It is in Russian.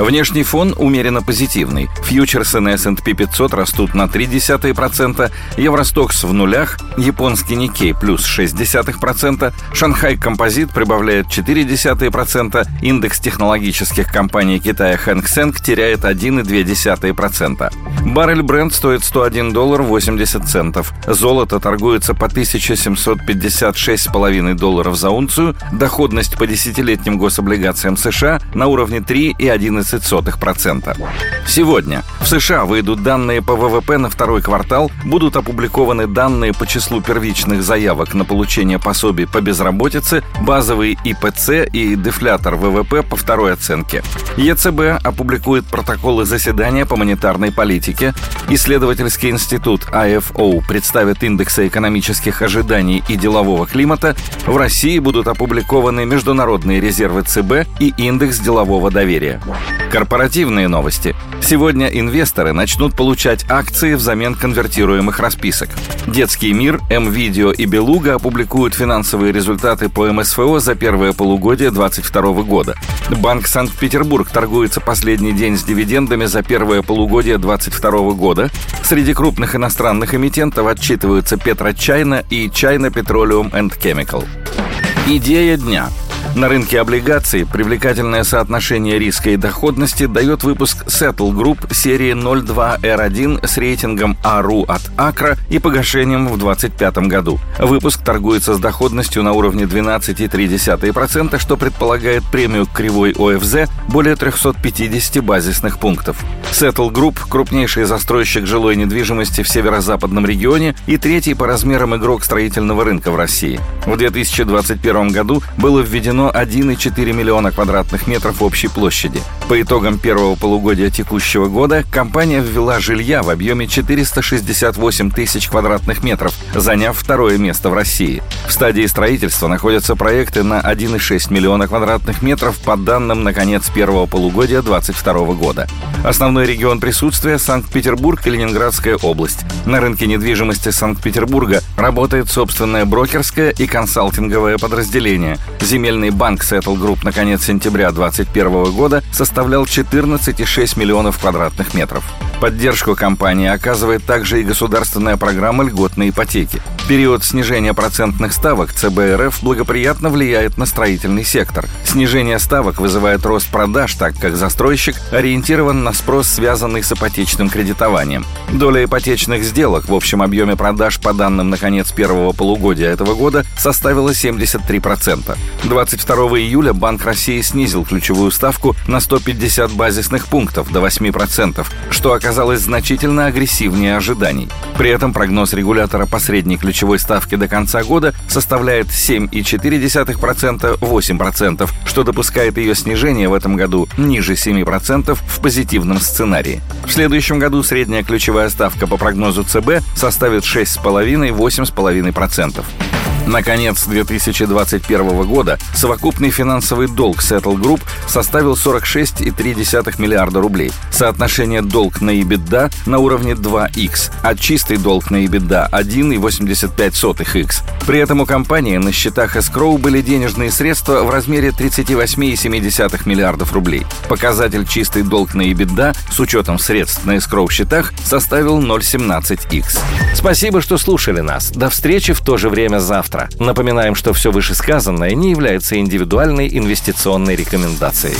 Внешний фон умеренно позитивный. Фьючерсы на S&P 500 растут на 0,3%, Евростокс в нулях, японский Никей плюс 0,6%, Шанхай Композит прибавляет 0,4%, индекс технологических компаний Китая Хэнк Сэнк теряет 1,2%. Баррель бренд стоит 101 доллар 80 центов. Золото торгуется по 1756,5 долларов за унцию, доходность по десятилетним гособлигациям США на уровне 3,11 0,11%. Сегодня в США выйдут данные по ВВП на второй квартал, будут опубликованы данные по числу первичных заявок на получение пособий по безработице, базовый ИПЦ и дефлятор ВВП по второй оценке. ЕЦБ опубликует протоколы заседания по монетарной политике, исследовательский институт АФО представит индексы экономических ожиданий и делового климата, в России будут опубликованы международные резервы ЦБ и индекс делового доверия. Корпоративные новости. Сегодня инвесторы начнут получать акции взамен конвертируемых расписок. Детский мир, М-Видео и Белуга опубликуют финансовые результаты по МСФО за первое полугодие 2022 года. Банк Санкт-Петербург торгуется последний день с дивидендами за первое полугодие 2022 года. Среди крупных иностранных эмитентов отчитываются Петрочайна и China Petroleum and Chemical. Идея дня – на рынке облигаций привлекательное соотношение риска и доходности дает выпуск Settle Group серии 02R1 с рейтингом ARU от Акра и погашением в 2025 году. Выпуск торгуется с доходностью на уровне 12,3%, что предполагает премию к кривой ОФЗ более 350 базисных пунктов. Settle Group – крупнейший застройщик жилой недвижимости в северо-западном регионе и третий по размерам игрок строительного рынка в России. В 2021 году было введено отведено 1,4 миллиона квадратных метров общей площади. По итогам первого полугодия текущего года компания ввела жилья в объеме 468 тысяч квадратных метров, заняв второе место в России. В стадии строительства находятся проекты на 1,6 миллиона квадратных метров по данным на конец первого полугодия 2022 года. Основной регион присутствия – Санкт-Петербург и Ленинградская область. На рынке недвижимости Санкт-Петербурга работает собственное брокерское и консалтинговое подразделение. Земельный банк Settle Group на конец сентября 2021 года составлял 14,6 миллионов квадратных метров. Поддержку компании оказывает также и государственная программа льготной ипотеки. Период снижения процентных ставок ЦБ РФ благоприятно влияет на строительный сектор. Снижение ставок вызывает рост продаж, так как застройщик ориентирован на спрос, связанный с ипотечным кредитованием. Доля ипотечных сделок в общем объеме продаж по данным на конец первого полугодия этого года составила 73%. 22 июля Банк России снизил ключевую ставку на 150 базисных пунктов до 8%, что оказалось оказалось значительно агрессивнее ожиданий. При этом прогноз регулятора по средней ключевой ставке до конца года составляет 7,4%, 8%, что допускает ее снижение в этом году ниже 7% в позитивном сценарии. В следующем году средняя ключевая ставка по прогнозу ЦБ составит 6,5-8,5%. На конец 2021 года совокупный финансовый долг Settle Group составил 46,3 миллиарда рублей. Соотношение долг на EBITDA на уровне 2x, а чистый долг на EBITDA 1,85x. При этом у компании на счетах escrow были денежные средства в размере 38,7 миллиардов рублей. Показатель чистый долг на EBITDA с учетом средств на escrow счетах составил 0,17x. Спасибо, что слушали нас. До встречи в то же время завтра завтра. Напоминаем, что все вышесказанное не является индивидуальной инвестиционной рекомендацией.